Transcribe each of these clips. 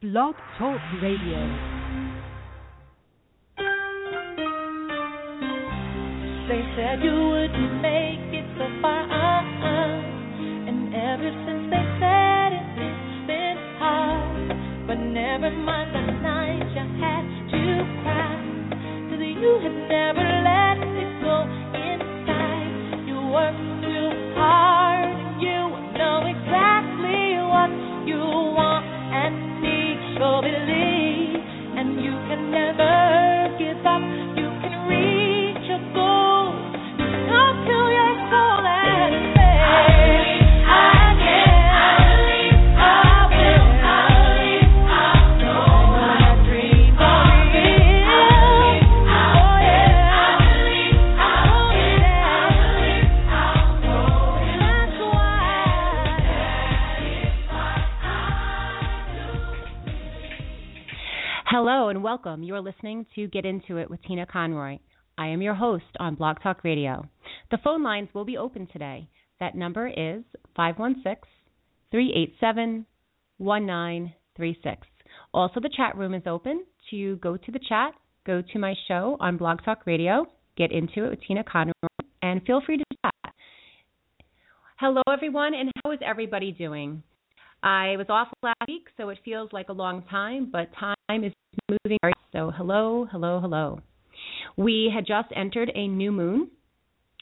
Blog Talk Radio. They said you wouldn't make it so far, uh-uh. and ever since they said it, it's been hard. But never mind the night you had to cry, 'cause you had never welcome. You are listening to Get Into It with Tina Conroy. I am your host on Blog Talk Radio. The phone lines will be open today. That number is 516 387 1936. Also, the chat room is open to go to the chat, go to my show on Blog Talk Radio, Get Into It with Tina Conroy, and feel free to chat. Hello, everyone, and how is everybody doing? I was off last week, so it feels like a long time, but time is moving. So, hello, hello, hello. We had just entered a new moon,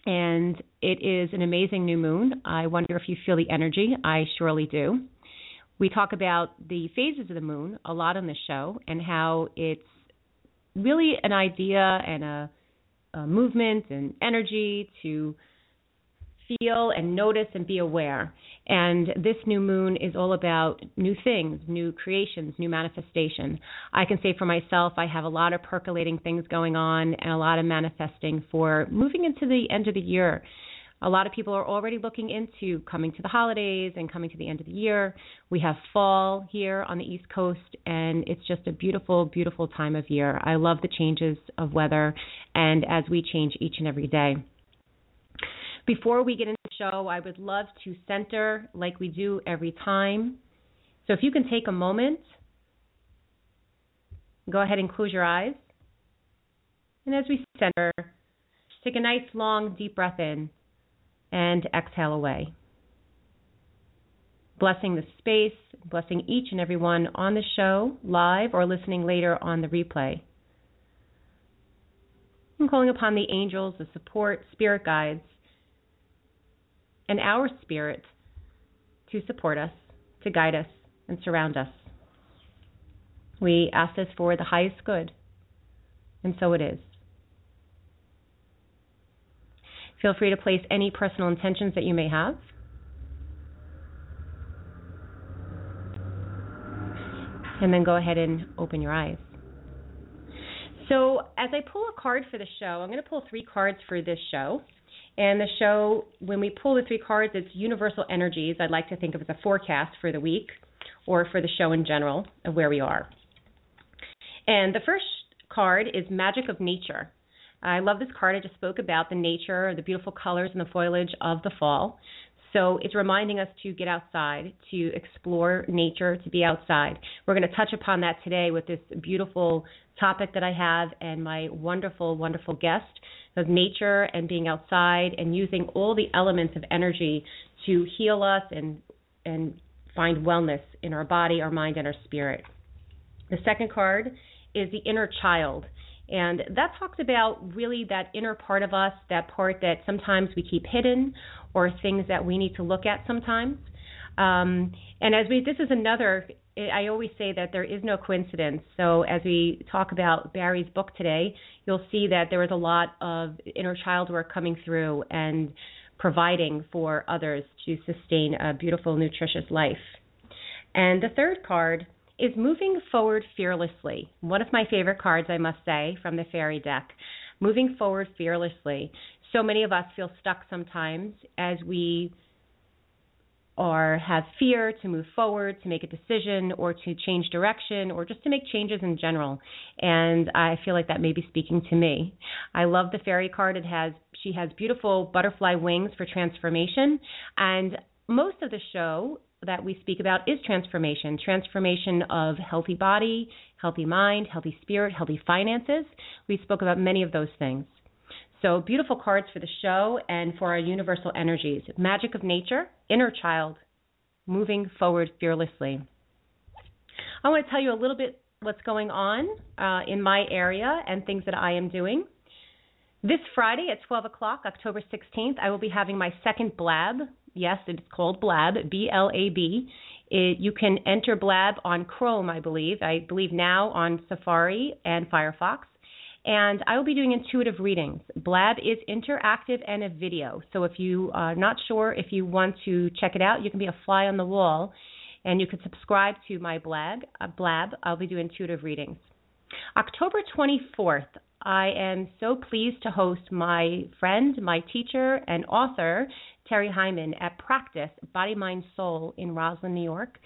and it is an amazing new moon. I wonder if you feel the energy. I surely do. We talk about the phases of the moon a lot on this show and how it's really an idea and a, a movement and energy to feel and notice and be aware. And this new moon is all about new things, new creations, new manifestation. I can say for myself, I have a lot of percolating things going on and a lot of manifesting for moving into the end of the year. A lot of people are already looking into coming to the holidays and coming to the end of the year. We have fall here on the East Coast, and it's just a beautiful, beautiful time of year. I love the changes of weather, and as we change each and every day. Before we get into the show, I would love to center like we do every time. So if you can take a moment, go ahead and close your eyes. And as we center, take a nice long deep breath in and exhale away. Blessing the space, blessing each and every one on the show, live or listening later on the replay. I'm calling upon the angels, the support, spirit guides, and our spirit to support us, to guide us, and surround us. We ask this for the highest good, and so it is. Feel free to place any personal intentions that you may have. And then go ahead and open your eyes. So, as I pull a card for the show, I'm going to pull three cards for this show. And the show, when we pull the three cards, it's universal energies. I'd like to think of as a forecast for the week or for the show in general of where we are. And the first card is Magic of Nature. I love this card. I just spoke about the nature, the beautiful colors and the foliage of the fall. So it's reminding us to get outside, to explore nature, to be outside. We're going to touch upon that today with this beautiful topic that I have and my wonderful, wonderful guest of nature and being outside and using all the elements of energy to heal us and and find wellness in our body, our mind, and our spirit. The second card is the inner child. And that talks about really that inner part of us, that part that sometimes we keep hidden or things that we need to look at sometimes. Um, and as we, this is another, I always say that there is no coincidence. So as we talk about Barry's book today, you'll see that there is a lot of inner child work coming through and providing for others to sustain a beautiful, nutritious life. And the third card is moving forward fearlessly. One of my favorite cards, I must say, from the fairy deck. Moving forward fearlessly. So many of us feel stuck sometimes as we or have fear to move forward, to make a decision, or to change direction, or just to make changes in general. And I feel like that may be speaking to me. I love the fairy card. It has she has beautiful butterfly wings for transformation, and most of the show that we speak about is transformation transformation of healthy body, healthy mind, healthy spirit, healthy finances. We spoke about many of those things. So, beautiful cards for the show and for our universal energies magic of nature, inner child, moving forward fearlessly. I want to tell you a little bit what's going on uh, in my area and things that I am doing. This Friday at 12 o'clock, October 16th, I will be having my second Blab. Yes, it's called Blab, B L A B. You can enter Blab on Chrome, I believe. I believe now on Safari and Firefox. And I will be doing intuitive readings. Blab is interactive and a video. So if you are not sure if you want to check it out, you can be a fly on the wall and you can subscribe to my blog, uh, Blab. I'll be doing intuitive readings. October 24th, I am so pleased to host my friend, my teacher, and author, Terry Hyman, at Practice Body, Mind, Soul in Roslyn, New York.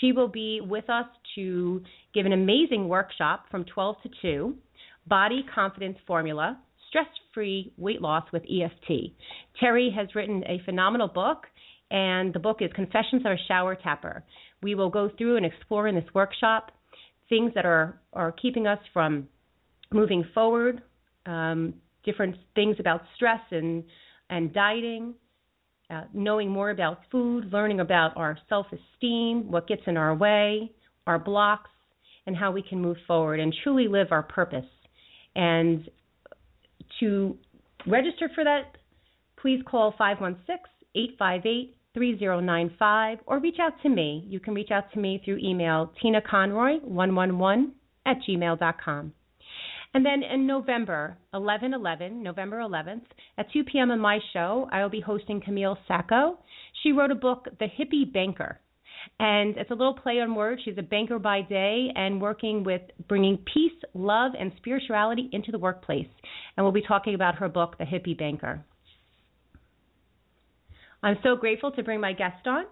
She will be with us to give an amazing workshop from 12 to 2 Body Confidence Formula Stress Free Weight Loss with EFT. Terry has written a phenomenal book, and the book is Confessions of a Shower Tapper. We will go through and explore in this workshop things that are, are keeping us from moving forward, um, different things about stress and, and dieting, uh, knowing more about food, learning about our self esteem, what gets in our way, our blocks, and how we can move forward and truly live our purpose. And to register for that, please call 516 858 3095 or reach out to me. You can reach out to me through email tinaconroy111 at gmail.com. And then in November, 11 11, November 11th, at 2 p.m. on my show, I will be hosting Camille Sacco. She wrote a book, The Hippie Banker. And it's a little play on words. She's a banker by day and working with bringing peace, love, and spirituality into the workplace. And we'll be talking about her book, The Hippie Banker. I'm so grateful to bring my guest on.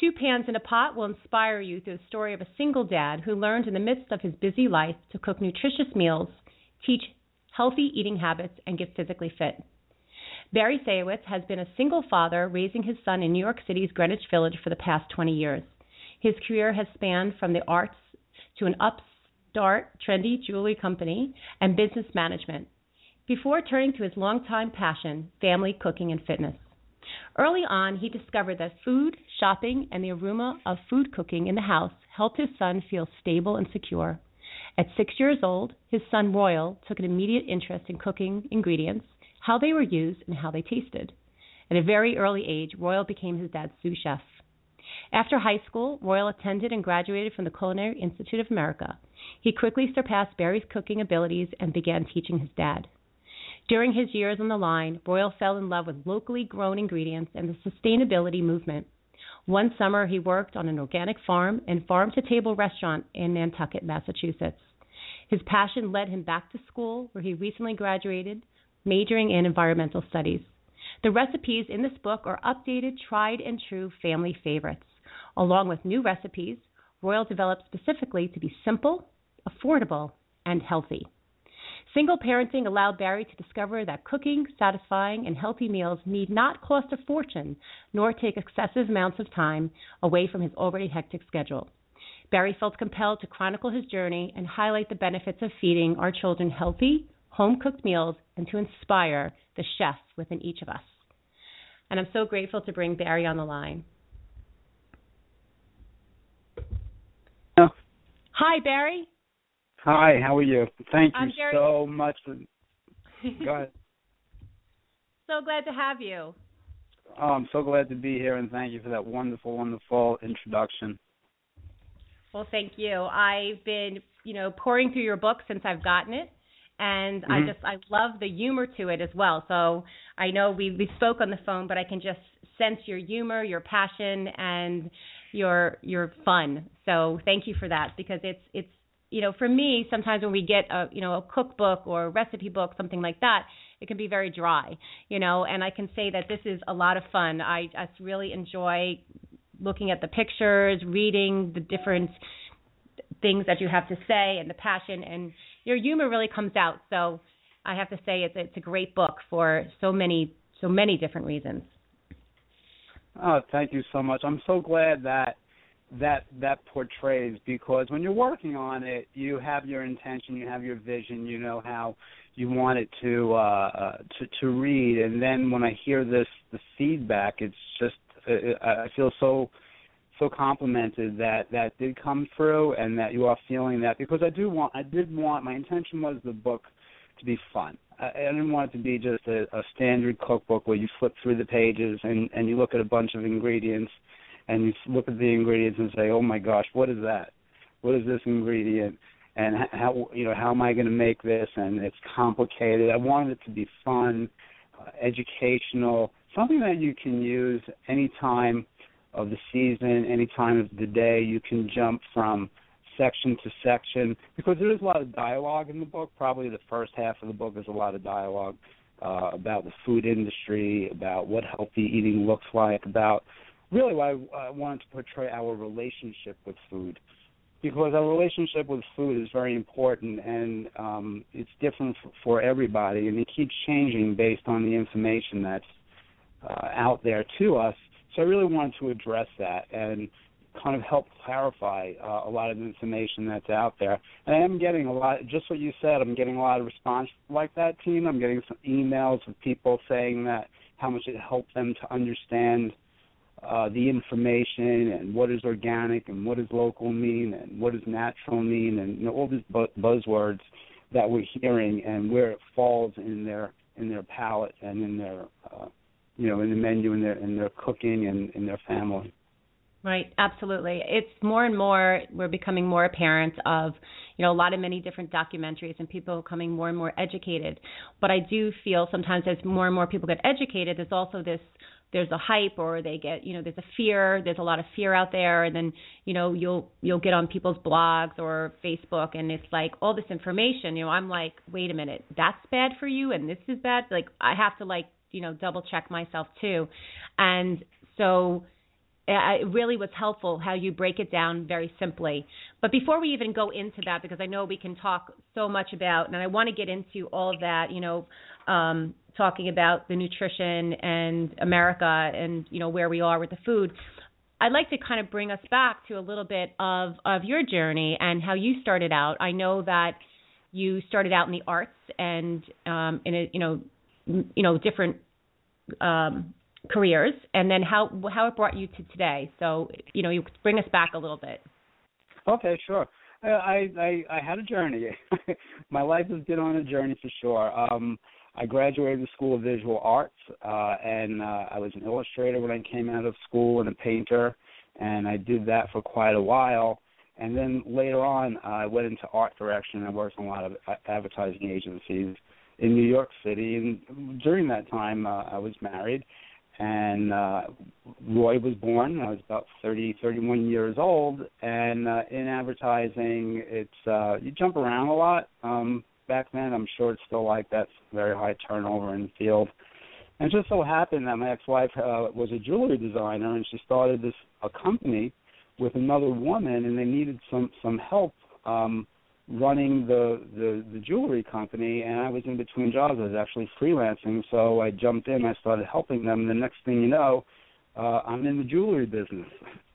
Two Pans and a Pot will inspire you through the story of a single dad who learned in the midst of his busy life to cook nutritious meals, teach healthy eating habits, and get physically fit. Barry Sayewitz has been a single father raising his son in New York City's Greenwich Village for the past 20 years. His career has spanned from the arts to an upstart, trendy jewelry company and business management, before turning to his longtime passion, family cooking and fitness. Early on, he discovered that food, shopping, and the aroma of food cooking in the house helped his son feel stable and secure. At six years old, his son Royal took an immediate interest in cooking ingredients, how they were used, and how they tasted. At a very early age, Royal became his dad's sous chef. After high school, Royal attended and graduated from the Culinary Institute of America. He quickly surpassed Barry's cooking abilities and began teaching his dad. During his years on the line, Royal fell in love with locally grown ingredients and the sustainability movement. One summer, he worked on an organic farm and farm to table restaurant in Nantucket, Massachusetts. His passion led him back to school, where he recently graduated, majoring in environmental studies. The recipes in this book are updated, tried and true family favorites. Along with new recipes, Royal developed specifically to be simple, affordable, and healthy. Single parenting allowed Barry to discover that cooking, satisfying, and healthy meals need not cost a fortune nor take excessive amounts of time away from his already hectic schedule. Barry felt compelled to chronicle his journey and highlight the benefits of feeding our children healthy, home cooked meals and to inspire the chef within each of us. And I'm so grateful to bring Barry on the line. Hi, Barry. Hi, how are you? Thank you so much. For... Go ahead. so glad to have you. Oh, I'm so glad to be here, and thank you for that wonderful, wonderful introduction. Well, thank you. I've been, you know, pouring through your book since I've gotten it, and mm-hmm. I just I love the humor to it as well. So I know we we spoke on the phone, but I can just sense your humor, your passion, and your your fun. So thank you for that because it's it's you know, for me, sometimes when we get a, you know, a cookbook or a recipe book, something like that, it can be very dry, you know, and I can say that this is a lot of fun. I just really enjoy looking at the pictures, reading the different things that you have to say and the passion and your humor really comes out. So I have to say it's it's a great book for so many so many different reasons. Oh, thank you so much. I'm so glad that that that portrays because when you're working on it, you have your intention, you have your vision, you know how you want it to uh, uh to to read, and then when I hear this the feedback, it's just uh, I feel so so complimented that that did come through and that you are feeling that because I do want I did want my intention was the book to be fun. I, I didn't want it to be just a, a standard cookbook where you flip through the pages and and you look at a bunch of ingredients and you look at the ingredients and say, "Oh my gosh, what is that? What is this ingredient?" And how you know how am I going to make this? And it's complicated. I wanted it to be fun, uh, educational, something that you can use any time of the season, any time of the day. You can jump from section to section because there is a lot of dialogue in the book. Probably the first half of the book is a lot of dialogue uh, about the food industry, about what healthy eating looks like, about really why I wanted to portray our relationship with food because our relationship with food is very important and um, it's different f- for everybody and it keeps changing based on the information that's uh, out there to us. So I really wanted to address that and kind of help clarify uh, a lot of the information that's out there. And I am getting a lot, just what you said, I'm getting a lot of response like that, Tina. I'm getting some emails of people saying that how much it helped them to understand – uh, the information and what does organic and what does local mean and what does natural mean and you know, all these bu- buzzwords that we're hearing and where it falls in their in their palate and in their uh, you know in the menu in their in their cooking and in their family. Right, absolutely. It's more and more we're becoming more apparent of, you know, a lot of many different documentaries and people becoming more and more educated. But I do feel sometimes as more and more people get educated, there's also this there's a hype or they get you know there's a fear there's a lot of fear out there. And then you know you'll you'll get on people's blogs or facebook and it's like all this information you know i'm like wait a minute that's bad for you and this is bad. Like i have to like you know double check myself too. And so it really was helpful how you break it down very simply. But before we even go into that, because I know we can talk so much about, and I want to get into all of that, you know, um, talking about the nutrition and America and you know where we are with the food. I'd like to kind of bring us back to a little bit of of your journey and how you started out. I know that you started out in the arts and um, in a you know you know different um, careers, and then how how it brought you to today. So you know you bring us back a little bit. Okay, sure. I I, I had a journey. My life has been on a journey for sure. Um, I graduated the School of Visual Arts, uh, and uh, I was an illustrator when I came out of school and a painter, and I did that for quite a while. And then later on, I went into art direction. I worked in a lot of advertising agencies in New York City, and during that time, uh, I was married, and uh, Roy was born. I was about thirty, thirty-one years old, and uh, in advertising, it's uh, you jump around a lot. Um, back then. I'm sure it's still like that. Very high turnover in the field. And it just so happened that my ex-wife uh, was a jewelry designer, and she started this a company with another woman, and they needed some some help um, running the, the the jewelry company. And I was in between jobs. I was actually freelancing, so I jumped in. I started helping them. And the next thing you know, uh, I'm in the jewelry business.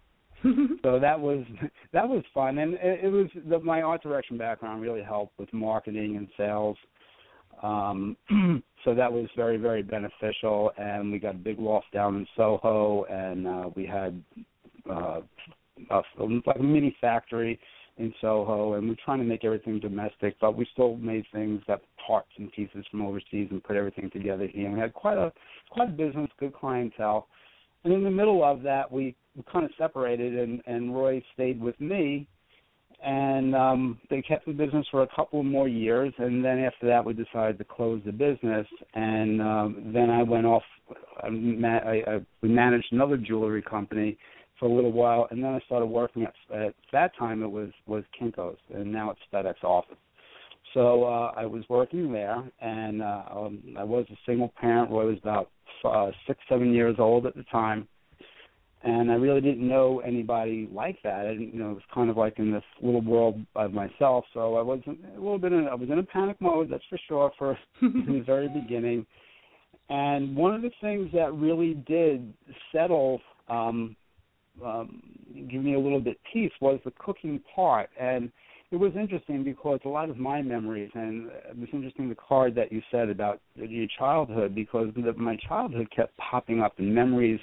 so that was that was fun, and it, it was the, my art direction background really helped with marketing and sales. Um, so that was very very beneficial, and we got a big loft down in Soho, and uh, we had uh, a, like a mini factory in Soho, and we're trying to make everything domestic, but we still made things that parts and pieces from overseas and put everything together here. And we had quite a quite a business, good clientele. And in the middle of that, we we kind of separated, and and Roy stayed with me, and um, they kept the business for a couple more years, and then after that, we decided to close the business, and um, then I went off. I, I, I we managed another jewelry company for a little while, and then I started working at at that time it was was Kinko's, and now it's FedEx Office. So uh, I was working there, and uh, um, I was a single parent. Roy was about uh, six, seven years old at the time, and I really didn't know anybody like that. I didn't, you know, it was kind of like in this little world by myself. So I was a little bit in, I was in a panic mode, that's for sure, for in the very beginning. And one of the things that really did settle um, um, give me a little bit peace was the cooking part, and it was interesting because a lot of my memories, and it was interesting the card that you said about your childhood, because my childhood kept popping up in memories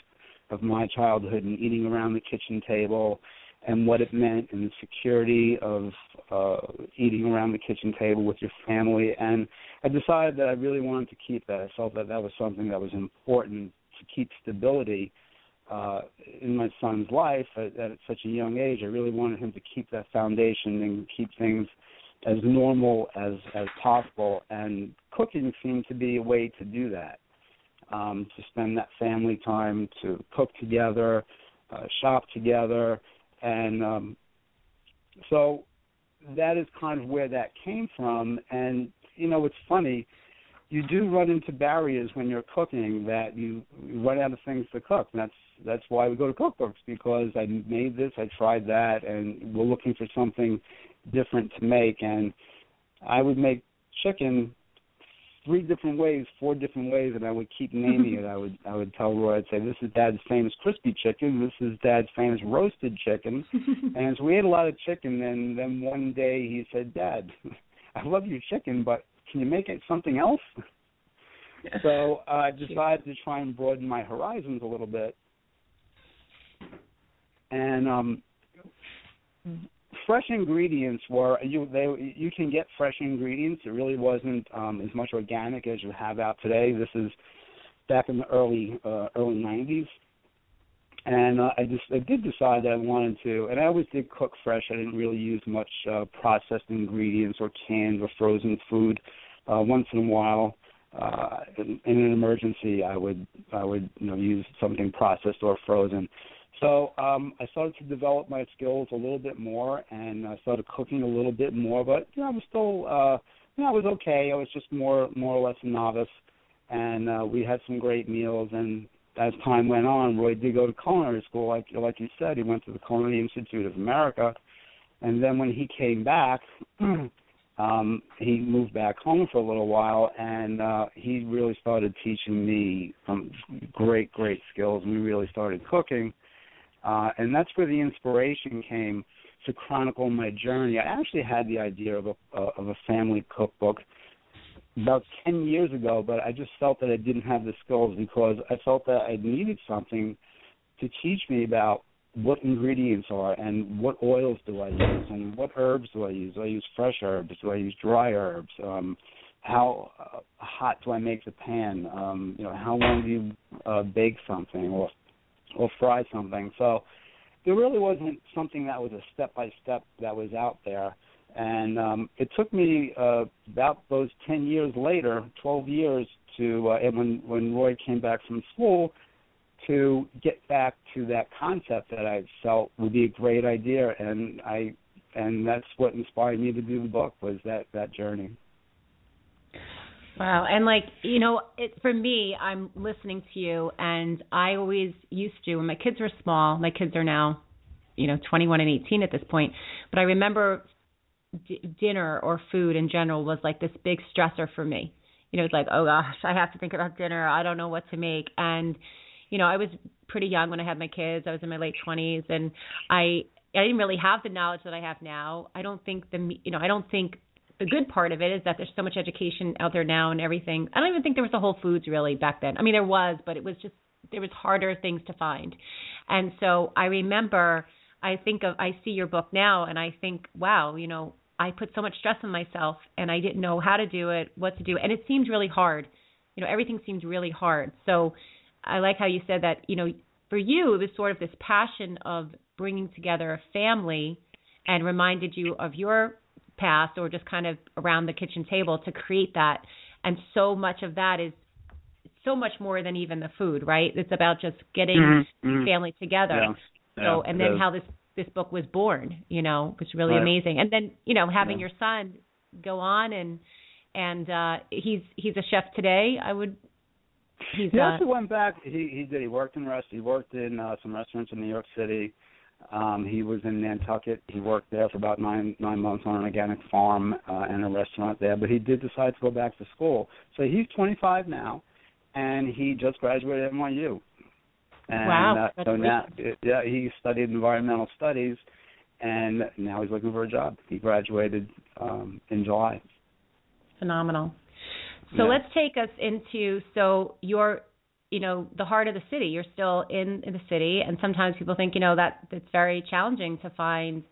of my childhood and eating around the kitchen table and what it meant and the security of uh eating around the kitchen table with your family and I decided that I really wanted to keep that. I felt that that was something that was important to keep stability uh in my son's life at, at such a young age. I really wanted him to keep that foundation and keep things as normal as as possible and cooking seemed to be a way to do that. Um to spend that family time to cook together, uh shop together and um, so that is kind of where that came from. And you know, it's funny. You do run into barriers when you're cooking that you run out of things to cook. And that's that's why we go to cookbooks because I made this, I tried that, and we're looking for something different to make. And I would make chicken three different ways, four different ways, and I would keep naming it. I would I would tell Roy, I'd say, "This is Dad's famous crispy chicken. This is Dad's famous roasted chicken." and so we ate a lot of chicken. And then one day he said, "Dad, I love your chicken, but can you make it something else?" so uh, I decided to try and broaden my horizons a little bit. And um fresh ingredients were you they you can get fresh ingredients. It really wasn't um, as much organic as you have out today. This is back in the early uh, early '90s, and uh, I just I did decide that I wanted to, and I always did cook fresh. I didn't really use much uh, processed ingredients or canned or frozen food. Uh, once in a while, uh, in, in an emergency, I would I would you know use something processed or frozen. So um, I started to develop my skills a little bit more, and I started cooking a little bit more. But you know, I was still, uh, you know, I was okay. I was just more, more or less a novice, and uh, we had some great meals. And as time went on, Roy did go to culinary school, like like you said. He went to the Culinary Institute of America, and then when he came back. um he moved back home for a little while and uh he really started teaching me some great great skills and we really started cooking uh, and that's where the inspiration came to chronicle my journey. I actually had the idea of a uh, of a family cookbook about 10 years ago, but I just felt that I didn't have the skills because I felt that I needed something to teach me about what ingredients are and what oils do I use and what herbs do I use. Do I use fresh herbs? Do I use dry herbs? Um, how uh, hot do I make the pan? Um, you know, how long do you uh, bake something or or fry something. So there really wasn't something that was a step by step that was out there. And um, it took me uh, about those ten years later, twelve years to, uh, and when when Roy came back from school, to get back to that concept that I felt would be a great idea, and I, and that's what inspired me to do the book was that that journey. Wow, and like you know, it for me, I'm listening to you, and I always used to when my kids were small. My kids are now, you know, 21 and 18 at this point. But I remember d- dinner or food in general was like this big stressor for me. You know, it's like, oh gosh, I have to think about dinner. I don't know what to make, and you know, I was pretty young when I had my kids. I was in my late 20s, and I I didn't really have the knowledge that I have now. I don't think the you know I don't think the good part of it is that there's so much education out there now and everything. I don't even think there was a Whole Foods really back then. I mean, there was, but it was just there was harder things to find. And so I remember, I think of, I see your book now, and I think, wow, you know, I put so much stress on myself, and I didn't know how to do it, what to do, and it seemed really hard. You know, everything seemed really hard. So I like how you said that. You know, for you, this sort of this passion of bringing together a family and reminded you of your past or just kind of around the kitchen table to create that. And so much of that is so much more than even the food, right? It's about just getting mm-hmm, mm-hmm. family together. Yeah, so and then how this this book was born, you know, was really right. amazing. And then, you know, having yeah. your son go on and and uh he's he's a chef today. I would he's he uh, also went back he he did he worked in rest he worked in uh some restaurants in New York City um, he was in Nantucket. He worked there for about nine nine months on an organic farm uh, and a restaurant there. But he did decide to go back to school. So he's 25 now, and he just graduated NYU. And, wow. Uh, so now, yeah, he studied environmental studies, and now he's looking for a job. He graduated um, in July. Phenomenal. So Yeah. let's take us into so you're you know the heart of the city. You're still in, in the city, and sometimes people think you know that it's very challenging to find.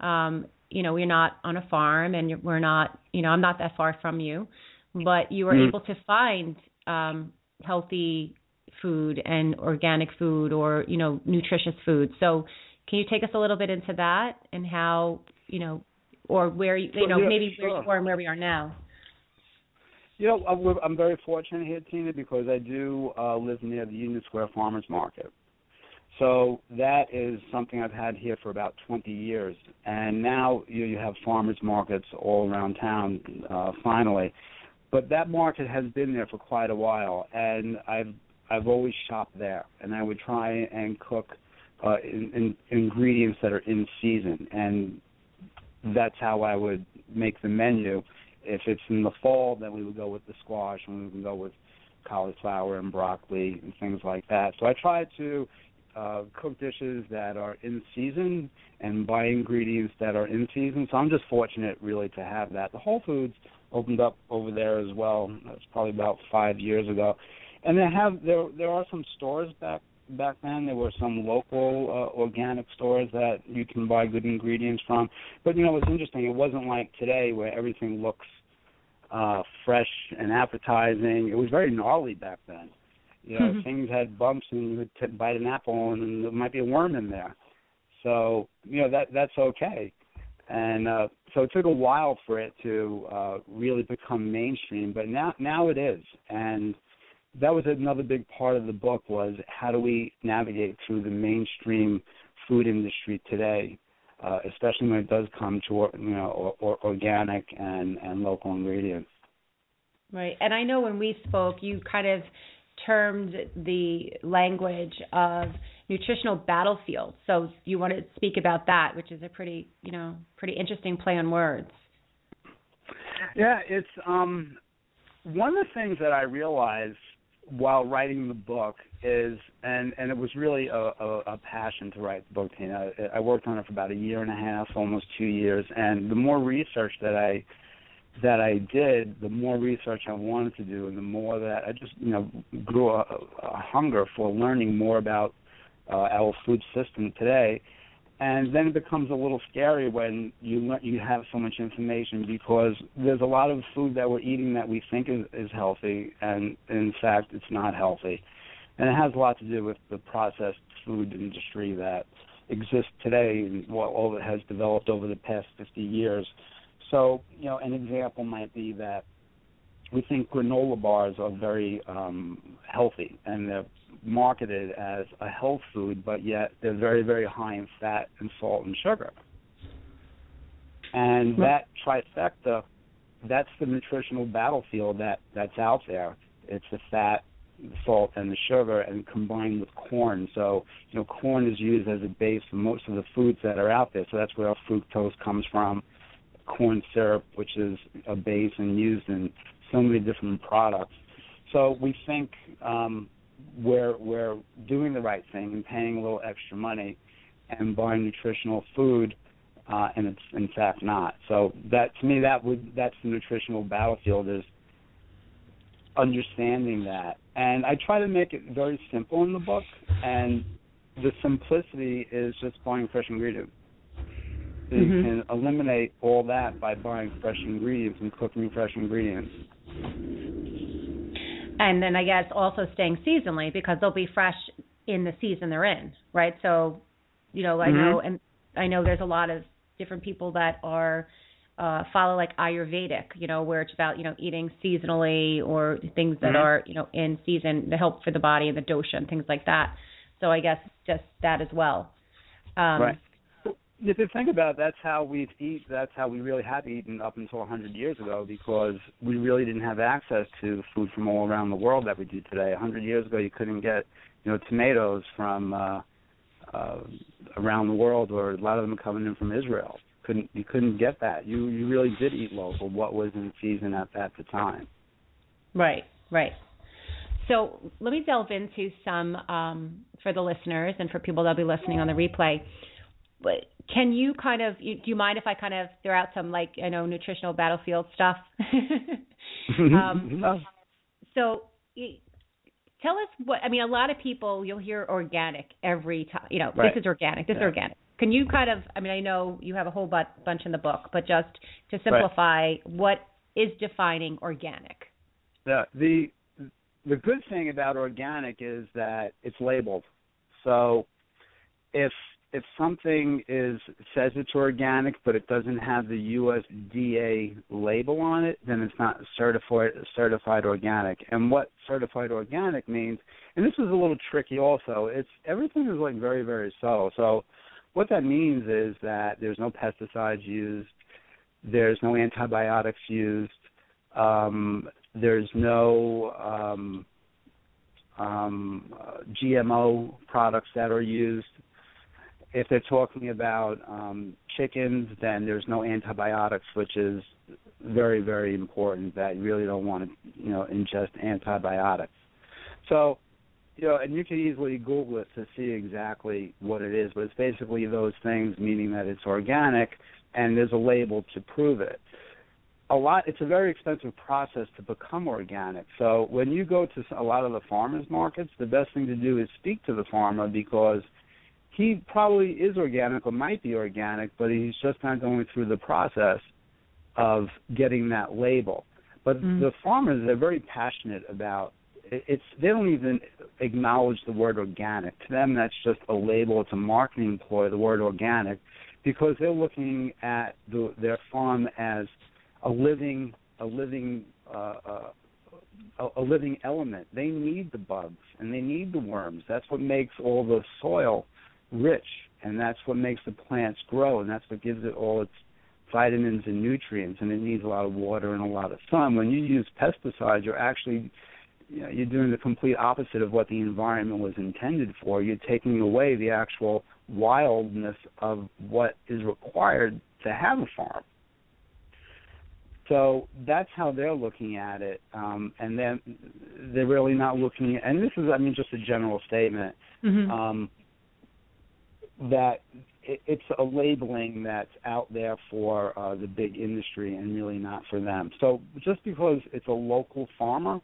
Um, you know, we're not on a farm, and we're not. You know, I'm not that far from you, but you were Mhm. able to find um, healthy food and organic food, or you know, nutritious food. So, can you take us a little bit into that and how you know, or where you, you know, Yeah, maybe where sure. you were and where we are now. You know, I'm very fortunate here, Tina, because I do uh, live near the Union Square Farmers Market. So that is something I've had here for about 20 years, and now you, you have farmers markets all around town. Uh, finally, but that market has been there for quite a while, and I've I've always shopped there, and I would try and cook uh, in, in ingredients that are in season, and that's how I would make the menu. If it's in the fall, then we would go with the squash, and we would go with cauliflower and broccoli and things like that. So I try to uh, cook dishes that are in season and buy ingredients that are in season. So I'm just fortunate, really, to have that. The Whole Foods opened up over there as well. That's probably about five years ago, and they have there there are some stores back back then. There were some local uh, organic stores that you can buy good ingredients from. But you know, it's interesting. It wasn't like today where everything looks uh fresh and appetizing. It was very gnarly back then. You know, Mhm. things had bumps, and you would t- bite an apple, and there might be a worm in there. So you know that that's okay. And uh, so it took a while for it to uh, really become mainstream, but now now it is. And that was another big part of the book was how do we navigate through the mainstream food industry today, uh, especially when it does come to you know or, or organic and and local ingredients. Right. And I know when we spoke, you kind of termed the language of nutritional battlefield. So you want to speak about that, which is a pretty, you know, pretty interesting play on words. Yeah, it's um one of the things that I realized while writing the book is and and it was really a, a, a passion to write the book, Tina. I worked on it for about a year and a half, almost two years, and the more research that I that I did, the more research I wanted to do, and the more that I just you know grew a, a hunger for learning more about uh, our food system today. And then it becomes a little scary when you you have so much information because there's a lot of food that we're eating that we think is, is healthy, and in fact, it's not healthy. And it has a lot to do with the processed food industry that exists today and what all it has developed over the past 50 years. So, you know, an example might be that we think granola bars are very um, healthy and they're marketed as a health food, but yet they're very, very high in fat and salt and sugar. And that trifecta, that's the nutritional battlefield that that's out there. It's the fat, the salt, and the sugar, and combined with corn. So, you know, corn is used as a base for most of the foods that are out there. So that's where fructose comes from. Corn syrup, which is a base and used in so many different products. So we think um, we're we're doing the right thing and paying a little extra money and buying nutritional food, uh, and it's in fact not. So that to me that would that's the nutritional battlefield is understanding that. And I try to make it very simple in the book, and the simplicity is just buying fresh ingredients. So you Mhm. can eliminate all that by buying fresh ingredients and cooking fresh ingredients. And then I guess also staying seasonally because they'll be fresh in the season they're in, right? So, you know, I Mhm. know and I know there's a lot of different people that are uh follow like Ayurvedic, you know, where it's about, you know, eating seasonally or things that Mhm. are, you know, in season to help for the body and the dosha and things like that. So I guess just that as well. Um right. If you think about it, that's how we've eat. That's how we really have eaten up until 100 years ago, because we really didn't have access to food from all around the world that we do today. 100 years ago, you couldn't get, you know, tomatoes from uh, uh, around the world, or a lot of them coming in from Israel. Couldn't you couldn't get that? You you really did eat local. What was in season at that the time? Right, right. So let me delve into some um, for the listeners and for people that'll be listening on the replay. But can you kind of do you mind if I kind of throw out some like I know nutritional battlefield stuff? um, no. So tell us what I mean. A lot of people you'll hear organic every time. You know, Right. this is organic. This Yeah. is organic. Can you kind of? I mean, I know you have a whole bu- bunch in the book, but just to simplify, what is defining organic? the the the good thing about organic is that it's labeled. So if if something is says it's organic but it doesn't have the USDA label on it, then it's not certified certified organic. And what certified organic means, and this is a little tricky also, it's everything is like very very subtle. So what that means is that there's no pesticides used, there's no antibiotics used, um, there's no um, um, uh, GMO products that are used. If they're talking about um, chickens, then there's no antibiotics, which is very, very important. That you really don't want to, you know, ingest antibiotics. So, you know, and you can easily Google it to see exactly what it is, but it's basically those things, meaning that it's organic, and there's a label to prove it a lot it's a very expensive process to become organic so when you go to a lot of the farmers markets the best thing to do is speak to the farmer because he probably is organic or might be organic but he's just not going through the process of getting that label but Mm. the farmers they're very passionate about it- it's they don't even acknowledge the word organic to them that's just a label it's a marketing ploy the word organic because they're looking at the, their farm as a living a living uh, uh, a, a living element. They need the bugs and they need the worms. That's what makes all the soil rich, and that's what makes the plants grow, and that's what gives it all its vitamins and nutrients. And it needs a lot of water and a lot of sun. When you use pesticides, you're actually you know, you're doing the complete opposite of what the environment was intended for. You're taking away the actual wildness of what is required to have a farm. So that's how they're looking at it, um, and then they're really not looking. At, and this is, I mean, just a general statement Mm-hmm. um, that it, it's a labeling that's out there for uh, the big industry and really not for them. So just because it's a local farmer,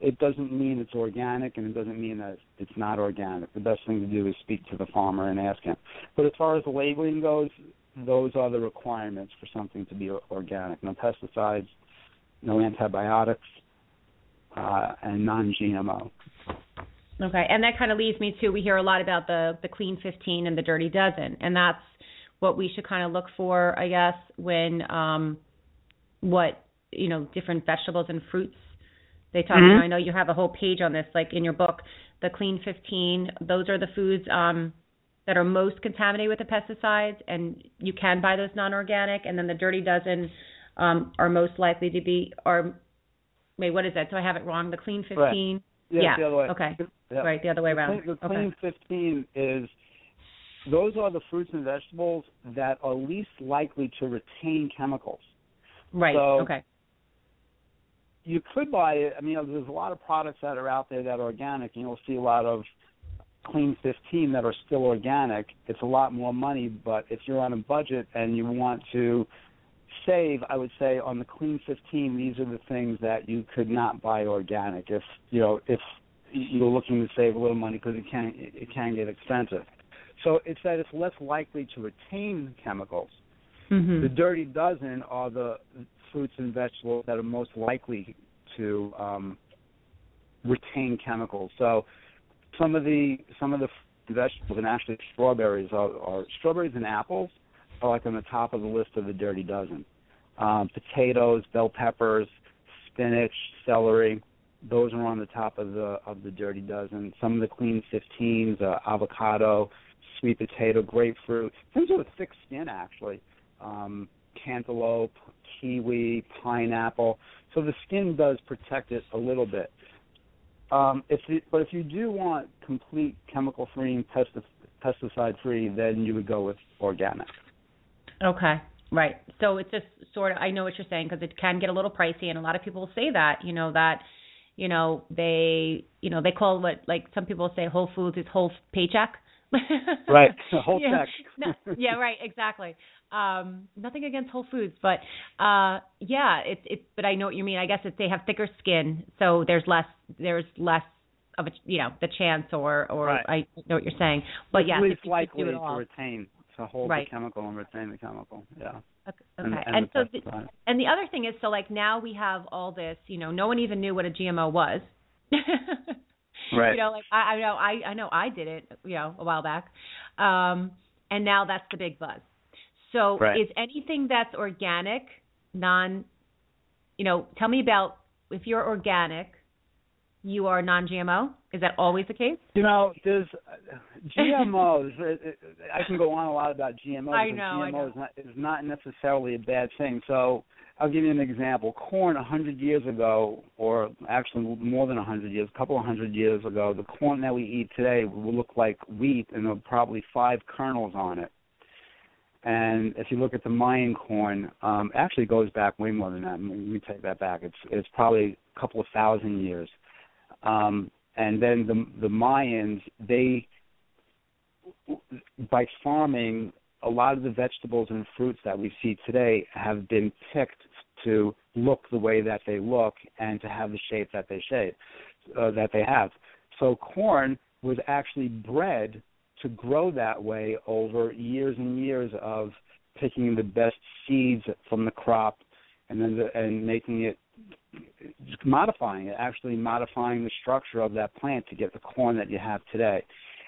it doesn't mean it's organic, and it doesn't mean that it's not organic. The best thing to do is speak to the farmer and ask him. But as far as the labeling goes, those are the requirements for something to be organic. No pesticides, no antibiotics, uh, and non-GMO. Okay, and that kind of leads me to we hear a lot about the the clean 15 and the dirty dozen, and that's what we should kind of look for, I guess, when um what you know different vegetables and fruits they talk. Mhm. about. I know you have a whole page on this, like in your book, the clean 15. Those are the foods um that are most contaminated with the pesticides, and you can buy those non-organic, and then the dirty dozen um are most likely to be are wait what is that? So I have it wrong. The clean 15. Yeah, Yeah, way. okay. Yeah. Right, the other way The around. clean, the okay. clean 15 is those are the fruits and vegetables that are least likely to retain chemicals. Right. so- okay. You could buy it. I mean, there's a lot of products that are out there that are organic, and you'll see a lot of clean 15 that are still organic. It's a lot more money, but if you're on a budget and you want to save, I would say on the clean 15, these are the things that you could not buy organic. If you know, if you're looking to save a little money because it can it can get expensive. So it's that it's less likely to retain chemicals. Mhm. The dirty dozen are the fruits and vegetables that are most likely to um, retain chemicals. So some of the some of the vegetables and actually strawberries are, are strawberries and apples are like on the top of the list of the dirty dozen. Um, potatoes, bell peppers, spinach, celery, those are on the top of the of the dirty dozen. Some of the clean 15s, uh, avocado, sweet potato, grapefruit, things with a thick skin actually. Um, cantaloupe, kiwi, pineapple. So the skin does protect it a little bit. Um, if you, but if you do want complete chemical free and pesti- pesticide free, then you would go with organic. Okay. Right. So it's just sort of I know what you're saying because it can get a little pricey, and a lot of people say that you know that You know, they you know they call what like some people say Whole Foods is whole paycheck. right, whole yeah. check. no, yeah, right, exactly. Um, nothing against Whole Foods, but uh, yeah, it's it's. But I know what you mean. I guess if they have thicker skin, so there's less there's less of a you know the chance or or Right. I know what you're saying. But yeah, least if likely to retain to hold Right. the chemical and retain the chemical. Yeah. Okay, And, and, and so the the, and the other thing is, so like now we have all this. You know, no one even knew what a GMO was. Right. You know, like I, I know I I know I did it. You know, a while back. Um, and now that's the big buzz. So Right. is anything that's organic, non, you know, tell me about if you're organic, you are non-GMO. Is that always the case? You know, there's uh, GMOs. it, it, I can go on a lot about GMOs. I know, I know. is not is not necessarily a bad thing. So I'll give you an example. Corn a hundred years ago, or actually more than a hundred years, a couple of hundred years ago, the corn that we eat today will look like wheat, and there are probably five kernels on it. And if you look at the Mayan corn, um, actually it goes back way more than that. Let me take that back. It's it's probably a couple of thousand years. Um, and then the the Mayans, they by farming, a lot of the vegetables and fruits that we see today have been picked to look the way that they look and to have the shape that they shape uh, that they have. So corn was actually bred to grow that way over years and years of picking the best seeds from the crop and then the, and making it modifying it, actually modifying the structure of that plant to get the corn that you have today.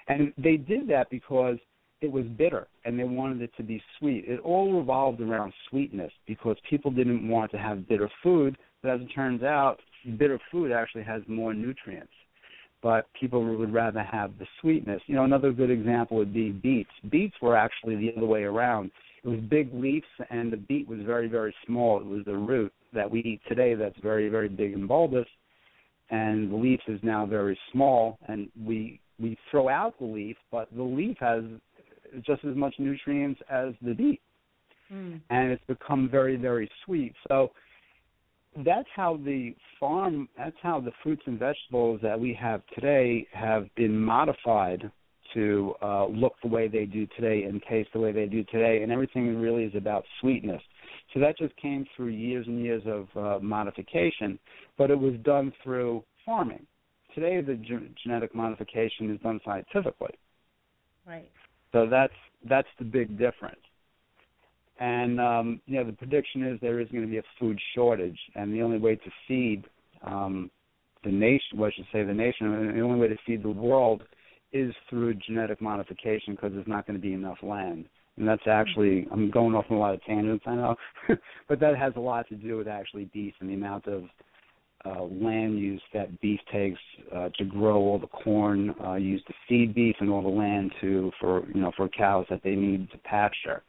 And they did that because it was bitter and they wanted it to be sweet. It all revolved around sweetness because people didn't want to have bitter food, but as it turns out, bitter food actually has more nutrients. But people would rather have the sweetness. You know, another good example would be beets. Beets were actually the other way around. It was big leaves and the beet was very, very small. It was the root that we eat today that's very, very big and bulbous and the leaf is now very small and we we throw out the leaf, but the leaf has just as much nutrients as the beet, Mm. and it's become very very sweet. So that's how the farm, that's how the fruits and vegetables that we have today have been modified to uh, look the way they do today and taste the way they do today, and everything really is about sweetness. So that just came through years and years of uh, modification, but it was done through farming. Today, the ge- genetic modification is done scientifically. Right. So that's that's the big difference. And um, you know, the prediction is there is going to be a food shortage, and the only way to feed um, the nation, well, I should say the nation, the only way to feed the world is through genetic modification because there's not going to be enough land. And that's actually, I'm going off on a lot of tangents, I know, but that has a lot to do with actually beef and the amount of uh, land use that beef takes uh, to grow all the corn uh, used to feed beef and all the land to for you know for cows that they need to pasture.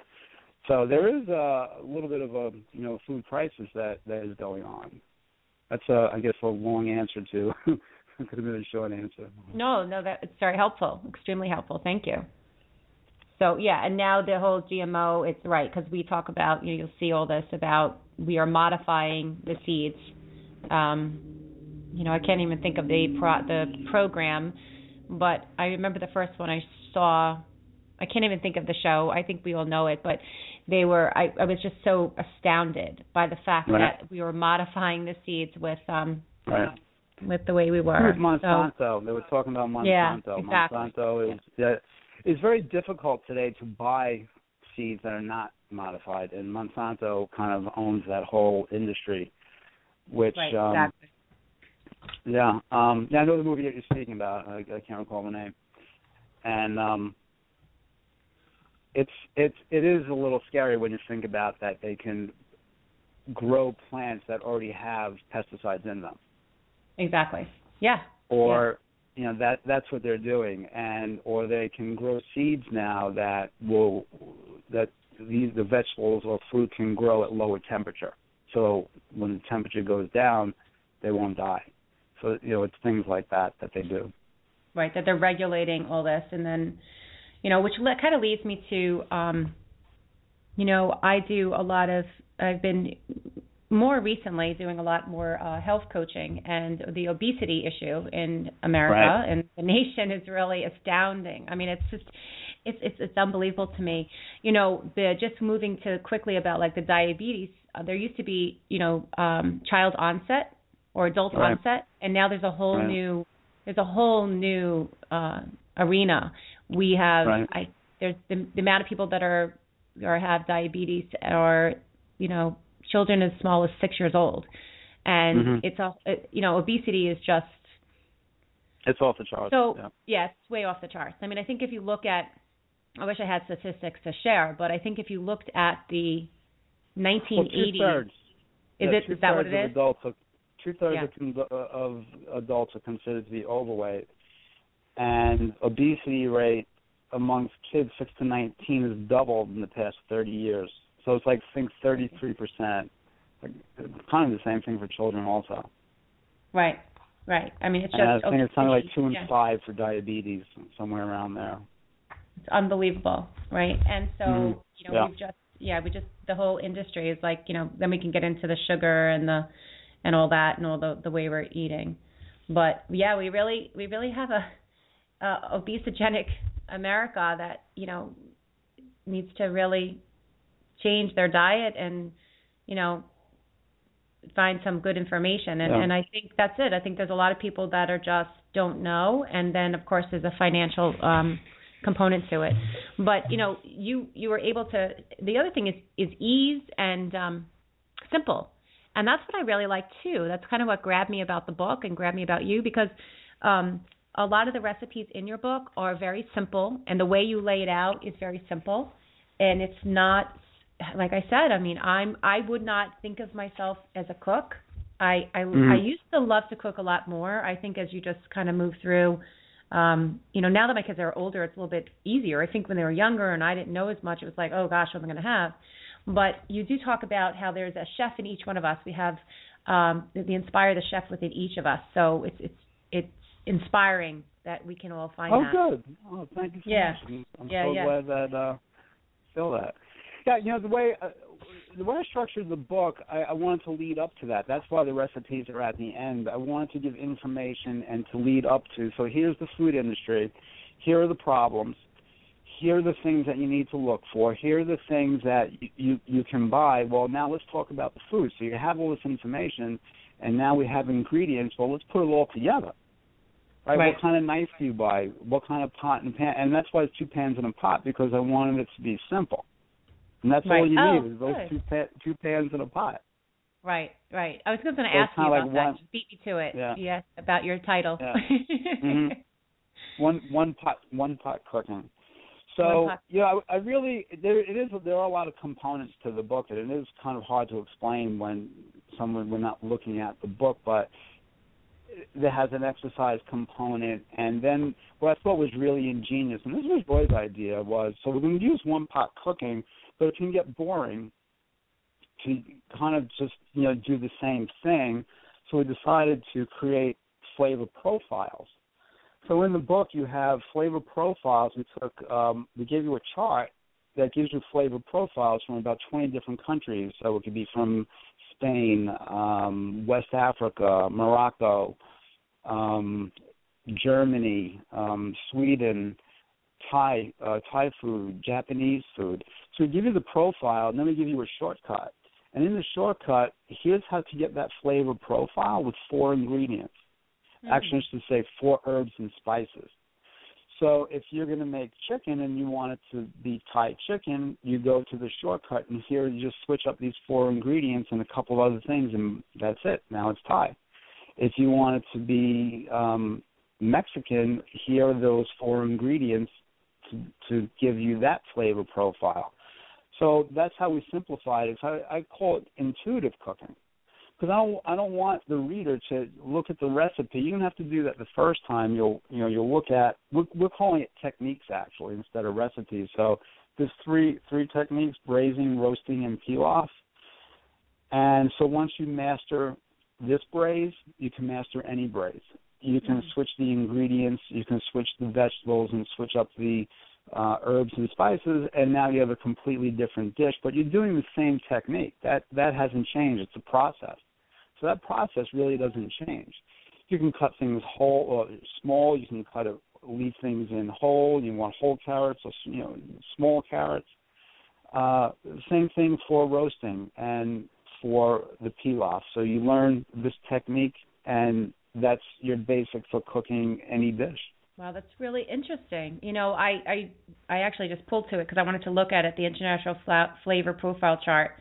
So there is a little bit of a you know food crisis that that is going on. That's a I guess a long answer to could have been a short answer. No, no, that it's very helpful, extremely helpful. Thank you. So yeah, and now the whole GMO, it's right because we talk about you know you'll see all this about we are modifying the seeds. Um, you know, I can't even think of the pro- the program, but I remember the first one I saw. I can't even think of the show. I think we all know it, but they were. I, I was just so astounded by the fact Right. that we were modifying the seeds with um Right. with the way we It were. was So- Monsanto. They were talking about Monsanto. Yeah, exactly. Monsanto is yeah, it's very difficult today to buy seeds that are not modified, and Monsanto kind of owns that whole industry. Which right, um, exactly. Yeah, um, yeah, I know the movie that you're speaking about. I, I can't recall the name, and um, it's it's it is a little scary when you think about that they can grow plants that already have pesticides in them, Exactly. Yeah. or you know that that's what they're doing, and or they can grow seeds now that will that these the vegetables or fruit can grow at lower temperature. So when the temperature goes down, they won't die. So you know it's things like that that they do. Right. That they're regulating all this, and then, you know, which le- kind of leads me to, um, you know, I do a lot of. I've been more recently doing a lot more uh, health coaching, and the obesity issue in America right. and the nation is really astounding. I mean, it's just it's it's it's unbelievable to me. You know, the just moving to quickly about like the diabetes. Uh, there used to be, you know, um, child onset or adult right. onset, and now there's a whole right. new there's a whole new uh, arena. We have. I there's the, the amount of people that are or have diabetes or you know children as small as six years old, and mm-hmm. it's all it, you know obesity is just it's off the charts. So yeah. yeah, it's way off the charts. I mean, I think if you look at I wish I had statistics to share, but I think if you looked at the 1980s, well, is yeah, it is that what it is? Adults are, two-thirds yeah. of, of adults are considered to be overweight, and obesity rate amongst kids six to 19 has doubled in the past 30 years. So it's like I think 33 percent. Kind of the same thing for children also. Right, right. I mean, it's just. And I think it's something like two and yeah. five for diabetes, somewhere around there. It's unbelievable, right? And so mm-hmm. you know yeah. we've just yeah we just the whole industry is like you know then we can get into the sugar and the and all that and all the the way we're eating, but yeah we really we really have a, a obesogenic America that you know needs to really change their diet and you know find some good information and yeah. and I think that's it. I think there's a lot of people that are just don't know and then of course there's a financial um component to it. But you know, you you were able to the other thing is is ease and um simple. And that's what I really like too. That's kind of what grabbed me about the book and grabbed me about you because um a lot of the recipes in your book are very simple and the way you lay it out is very simple and it's not like I said, I mean, I'm I would not think of myself as a cook. I I, mm-hmm. I used to love to cook a lot more. I think as you just kind of move through, um, you know, now that my kids are older, it's a little bit easier. I think when they were younger and I didn't know as much, it was like, oh gosh, what am I going to have? But you do talk about how there's a chef in each one of us. We have um, the, the inspire the chef within each of us. So it's it's it's inspiring that we can all find oh, that. good. Oh, thank you so Yeah. much. I'm, I'm Yeah, so yeah. glad that uh, feel that. Yeah, you know the way uh, the way I structured the book, I, I wanted to lead up to that. That's why the recipes are at the end. I wanted to give information and to lead up to. So here's the food industry. Here are the problems. Here are the things that you need to look for. Here are the things that you you, you can buy. Well, now let's talk about the food. So you have all this information, and now we have ingredients. Well, let's put it all together. Right? Right. What kind of knife do you buy? What kind of pot and pan? And that's why it's Two Pans and a Pot because I wanted it to be simple. And that's all you Oh, need is those good. two pa- two pans and a pot. Right, right. I was just going to So ask you about like that. one- You beat me to it. Yeah. Yes, about your title. Yeah. Mhm. One one pot one pot cooking. So pot. yeah, I, I really there it is there are a lot of components to the book and it is kind of hard to explain when someone we're not looking at the book, but that has an exercise component and then what I thought was really ingenious and this was Roy's idea was so we're gonna use one pot cooking, but it can get boring to kind of just, you know, do the same thing. So we decided to create flavor profiles. So in the book, you have flavor profiles. We took, um, we gave you a chart that gives you flavor profiles from about 20 different countries. So it could be from Spain, um, West Africa, Morocco, um, Germany, um, Sweden, Thai, uh, Thai food, Japanese food. So we give you the profile, and then we give you a shortcut. And in the shortcut, here's how to get that flavor profile with four ingredients actually I should say four herbs and spices. So if you're going to make chicken and you want it to be Thai chicken, you go to the shortcut and here you just switch up these four ingredients and a couple of other things and that's it. Now it's Thai. If you want it to be um, Mexican, here are those four ingredients to, to give you that flavor profile. So that's how we simplified it. So I, I call it intuitive cooking because I don't I don't want the reader to look at the recipe. You don't have to do that the first time. You'll you know you'll look at we're, we're calling it techniques actually instead of recipes. So there's three three techniques: braising, roasting, and pilaf. And so once you master this braise, you can master any braise. You can mm-hmm. switch the ingredients, you can switch the vegetables, and switch up the uh, herbs and spices, and now you have a completely different dish. But you're doing the same technique. That that hasn't changed. It's a process. So that process really doesn't change. You can cut things whole or small. You can cut it, leave things in whole. You want whole carrots or you know small carrots. Uh, same thing for roasting and for the pilaf. So you learn this technique, and that's your basic for cooking any dish. Wow, that's really interesting. You know, I I I actually just pulled to it because I wanted to look at it, the international fla- flavor profile chart.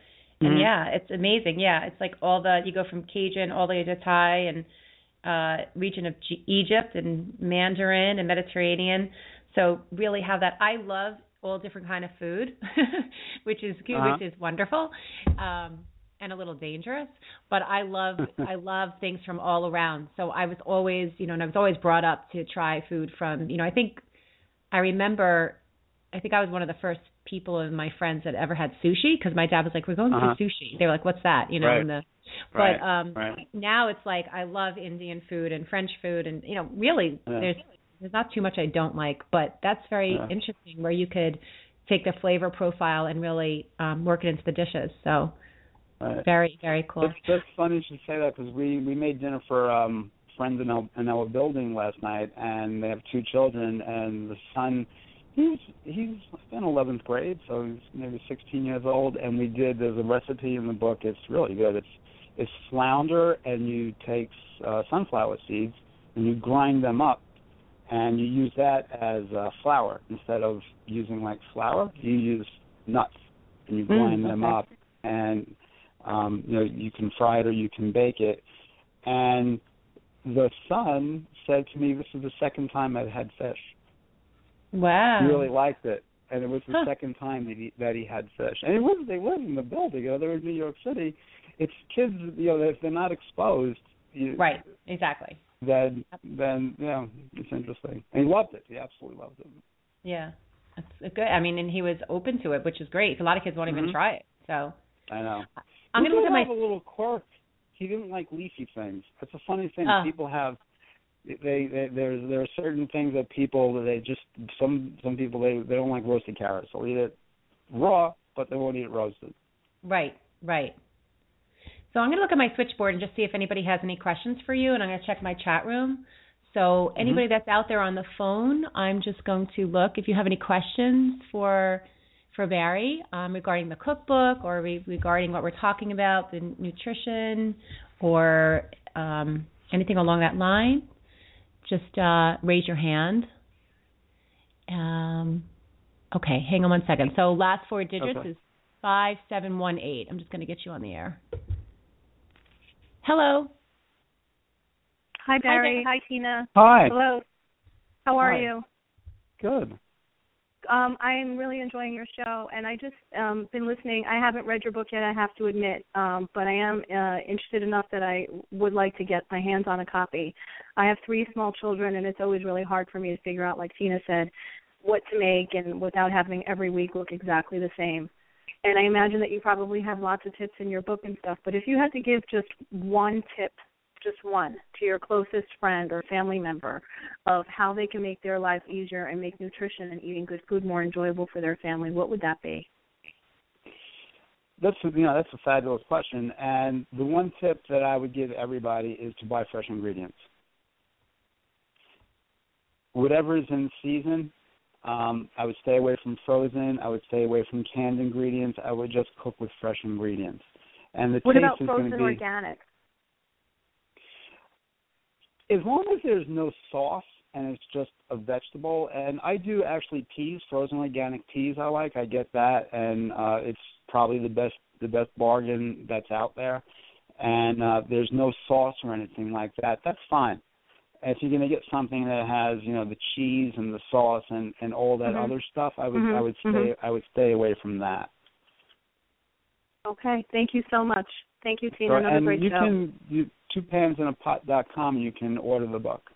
And Mhm. yeah, it's amazing. Yeah, it's like all the you go from Cajun all the way to Thai and uh region of G- Egypt and Mandarin and Mediterranean. So really have that. I love all different kind of food, which is good, Uh-huh. which is wonderful. Um and a little dangerous, but I love I love things from all around. So I was always, you know, and I was always brought up to try food from, you know, I think I remember I think I was one of the first people of my friends that ever had sushi because my dad was like, "We're going Uh-huh. to sushi." They were like, "What's that?" You know, Right. and the Right, but um right. now it's like I love Indian food and French food and you know, really Yeah. there's there's not too much I don't like, but that's very Yeah. interesting where you could take the flavor profile and really um work it into the dishes. So Right. very very cool. That's, that's funny you should say that because we we made dinner for um friends in our in our building last night, and they have two children, and the son. He's he's in eleventh grade, so he's maybe 16 years old. And we did there's a recipe in the book. It's really good. It's it's flounder, and you take uh, sunflower seeds and you grind them up, and you use that as uh, flour instead of using like flour. You use nuts, and you Mm, grind them up, and um, you know you can fry it or you can bake it. And the son said to me, "This is the second time I've had fish." Wow. He really liked it, and it was the Huh. second time that he that he had fish. And it was they live in the building. You know, they're in New York City. It's kids. You know, if they're not exposed, you, Right, exactly. Then then you know it's interesting. And he loved it. He absolutely loved it. Yeah. That's good. I mean, and he was open to it, which is great. A lot of kids won't even Mhm. try it. So I know. I'm gonna look did at my a little quirk. He didn't like leafy things. That's a funny thing. Oh. People have they, they there's there are certain things that people they just some some people they they don't like roasted carrots. They'll eat it raw, but they won't eat it roasted. Right, right. So I'm going to look at my switchboard and just see if anybody has any questions for you, and I'm going to check my chat room. So mm-hmm. anybody that's out there on the phone, I'm just going to look. If you have any questions for for Barry um, regarding the cookbook or re- regarding what we're talking about, the nutrition, or um, anything along that line, just uh, raise your hand. Um, okay, hang on one second. So last four digits Okay. is five seven one eight. I'm just going to get you on the air. Hello. Hi Barry. there. Hi, Tina. Hi. Hello. How are Hi. you? Good. Um, I'm really enjoying your show, and I just um, been listening. I haven't read your book yet, I have to admit, um, but I am uh, interested enough that I would like to get my hands on a copy. I have three small children, and it's always really hard for me to figure out, like Tina said, what to make, and without having every week look exactly the same. And I imagine that you probably have lots of tips in your book and stuff. But if you had to give just one tip just one to your closest friend or family member of how they can make their life easier and make nutrition and eating good food more enjoyable for their family, what would that be? That's you know that's a fabulous question. And the one tip that I would give everybody is to buy fresh ingredients. Whatever is in season, um, I would stay away from frozen. I would stay away from canned ingredients. I would just cook with fresh ingredients. And the What taste about is going frozen to be organic? As long as there's no sauce and it's just a vegetable and i do actually peas frozen organic peas i like i get that and uh it's probably the best the best bargain that's out there and uh there's no sauce or anything like that that's fine if you're going to get something that has you know the cheese and the sauce and and all that Mhm. other stuff i would Mhm, i would stay mhm. i would stay away from that Okay, thank you so much. Thank you, Tina. Another and great you show. can you two pans in a pot dot com you can order the book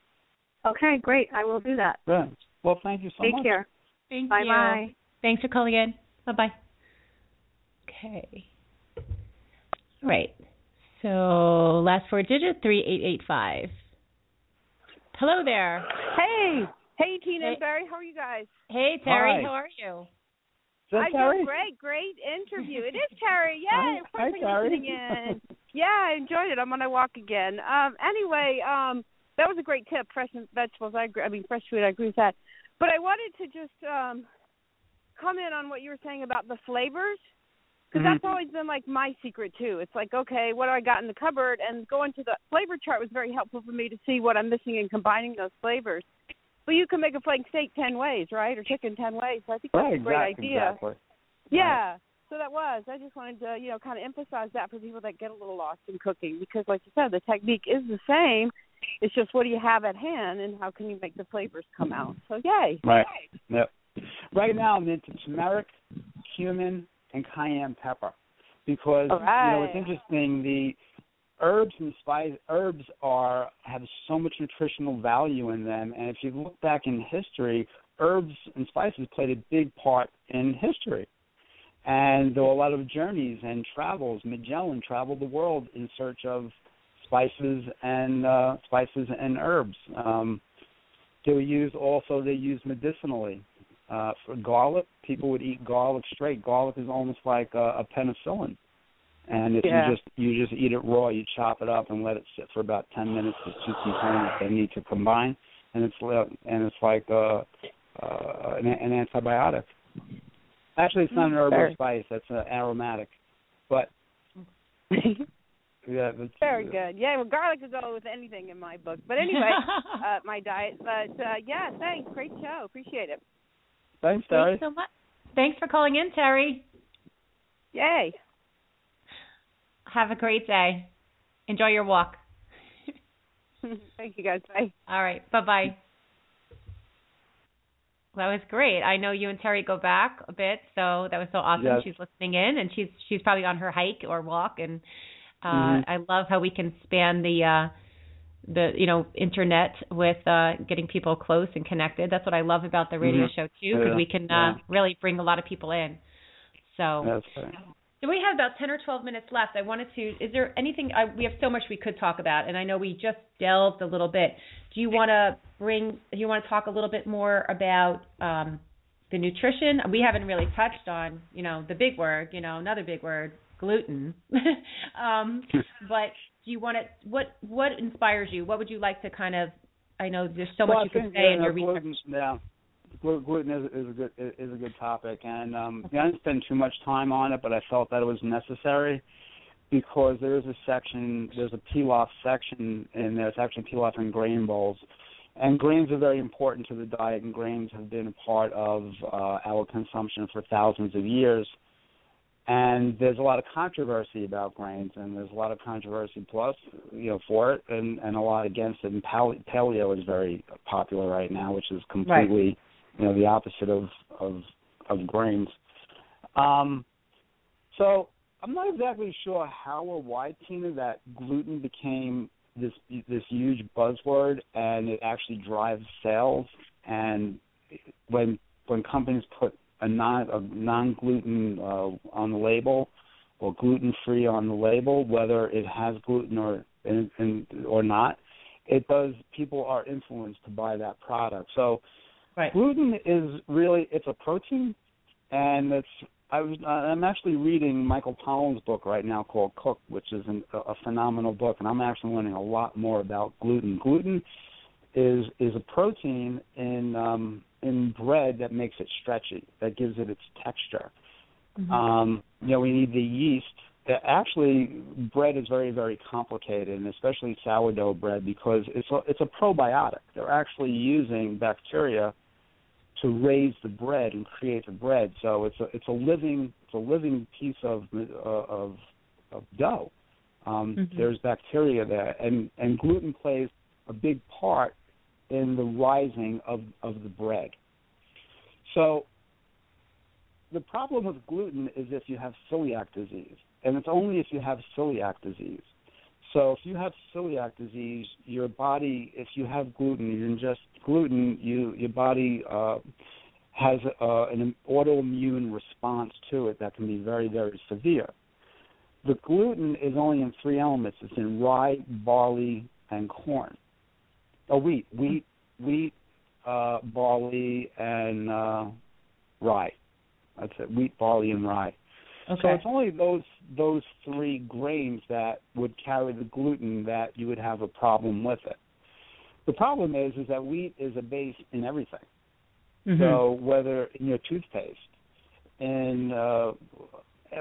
Okay, great. I will do that. Good. well thank you so Take much Take care. Thank Bye you. bye. Thanks for calling in. Bye bye. Okay. All right. So last four digit three eight eight five. Hello there. Hey, Hey, Tina Hey. and Barry, how are you guys? Hey, Terry, Hi. how are you? Is that I'm Terry? doing great, great interview. It is Terry. Yay! Hi- Of course hi, Terry. in. Yeah, I enjoyed it. I'm on a walk again. Um, anyway, um, that was a great tip. Fresh vegetables. I agree. I mean, fresh food. I agree with that. But I wanted to just um, comment on what you were saying about the flavors, because Mhm. that's always been like my secret too. It's like, okay, what do I got in the cupboard? And going to the flavor chart was very helpful for me to see what I'm missing and combining those flavors. But you can make a flank steak ten ways, right? Or chicken ten ways. So I think that's Right, a great exactly, idea. exactly. Yeah. So that was. I just wanted to, you know, kind of emphasize that for people that get a little lost in cooking because, like you said, the technique is the same. It's just what do you have at hand and how can you make the flavors come out. So yay. Right. Yep. Right now I'm into turmeric, cumin, and cayenne pepper because All you know right. it's interesting. The herbs and spice herbs are have so much nutritional value in them, and if you look back in history, herbs and spices played a big part in history. And there were a lot of journeys and travels. Magellan traveled the world in search of spices and uh, spices and herbs. Um, they were used also. They used medicinally uh, for garlic. People would eat garlic straight. Garlic is almost like a, a penicillin. And if Yeah. you just you just eat it raw, you chop it up and let it sit for about ten minutes. The two components they need to combine, and it's and it's like uh, uh, an, an antibiotic. Actually, it's not an herb or Very- spice. That's an aromatic. But yeah, that's, Very good. Yeah, well, garlic could go with anything in my book. But anyway, uh, my diet. But uh, yeah, thanks. Great show. Appreciate it. Thanks, Terry. Thanks so much. Thanks for calling in, Terry. Yay. Have a great day. Enjoy your walk. Thank you guys. Bye. All right. Bye bye. That was great. I know you and Terry go back a bit, so that was so awesome. Yes. She's listening in, and she's she's probably on her hike or walk, and uh, Mhm. I love how we can span the uh, the you know internet with uh, getting people close and connected. That's what I love about the radio Mhm. show too, because Yeah, we can yeah. uh, really bring a lot of people in. So. That's right. So we have about 10 or 12 minutes left. I wanted to, is there anything, I, we have so much we could talk about, and I know we just delved a little bit. Do you want to bring, you want to talk a little bit more about um, the nutrition? We haven't really touched on, you know, the big word, you know, another big word, gluten. um, but do you want to, what, what inspires you? What would you like to kind of, I know there's so well, much you can say yeah, in your gluten, research. Yeah, gluten is, is a good is a good topic, and um, I didn't spend too much time on it, but I felt that it was necessary because there is a section, there's a pilaf section in there. It's actually pilaf and grain bowls, and grains are very important to the diet, and grains have been a part of uh, our consumption for thousands of years. And there's a lot of controversy about grains, and there's a lot of controversy plus, you know, for it, and and a lot against it. And pale- paleo is very popular right now, which is completely, you know, the opposite of of of grains. Um, so I'm not exactly sure how or why, Tina, that gluten became this this huge buzzword, and it actually drives sales. And when when companies put a non a non gluten uh, on the label or gluten free on the label, whether it has gluten or in, in, or not, it does. People are influenced to buy that product. So Right. gluten is really it's a protein, and it's. I was uh, I'm actually reading Michael Pollan's book right now called Cook, which is an, a phenomenal book, and I'm actually learning a lot more about gluten. Gluten is is a protein in um, in bread that makes it stretchy, that gives it its texture. Um, you know, we need the yeast. Uh, Actually, bread is very very complicated, and especially sourdough bread because it's a, it's a probiotic. They're actually using bacteria to raise the bread and create the bread. So it's a it's a living it's a living piece of uh, of of dough. Um, Mhm. There's bacteria there, and and gluten plays a big part in the rising of of the bread. So the problem with gluten is if you have celiac disease, and it's only if you have celiac disease. So if you have celiac disease, your body, if you have gluten, you ingest gluten, you your body uh, has uh, an autoimmune response to it that can be very very severe. The gluten is only in three elements. It's in rye, barley, and corn. Oh, wheat, wheat, wheat, uh, barley, and uh, rye. That's it. Wheat, barley, and rye. Okay. So it's only those those three grains that would carry the gluten that you would have a problem with it. The problem is is that wheat is a base in everything. Mhm. So whether in your toothpaste, in uh,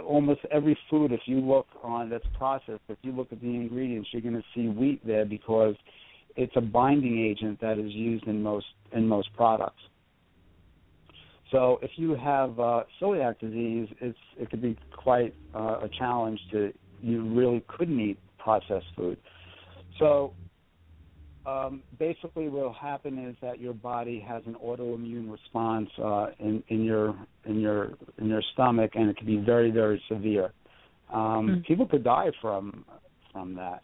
almost every food, if you look on that's processed, if you look at the ingredients, you're going to see wheat there because it's a binding agent that is used in most in most products. So if you have uh, celiac disease, it's it could be quite uh, a challenge to you really couldn't eat processed food. So um, basically, what will happen is that your body has an autoimmune response uh, in, in your in your in your stomach, and it can be very very severe. Um, Mm. People could die from from that.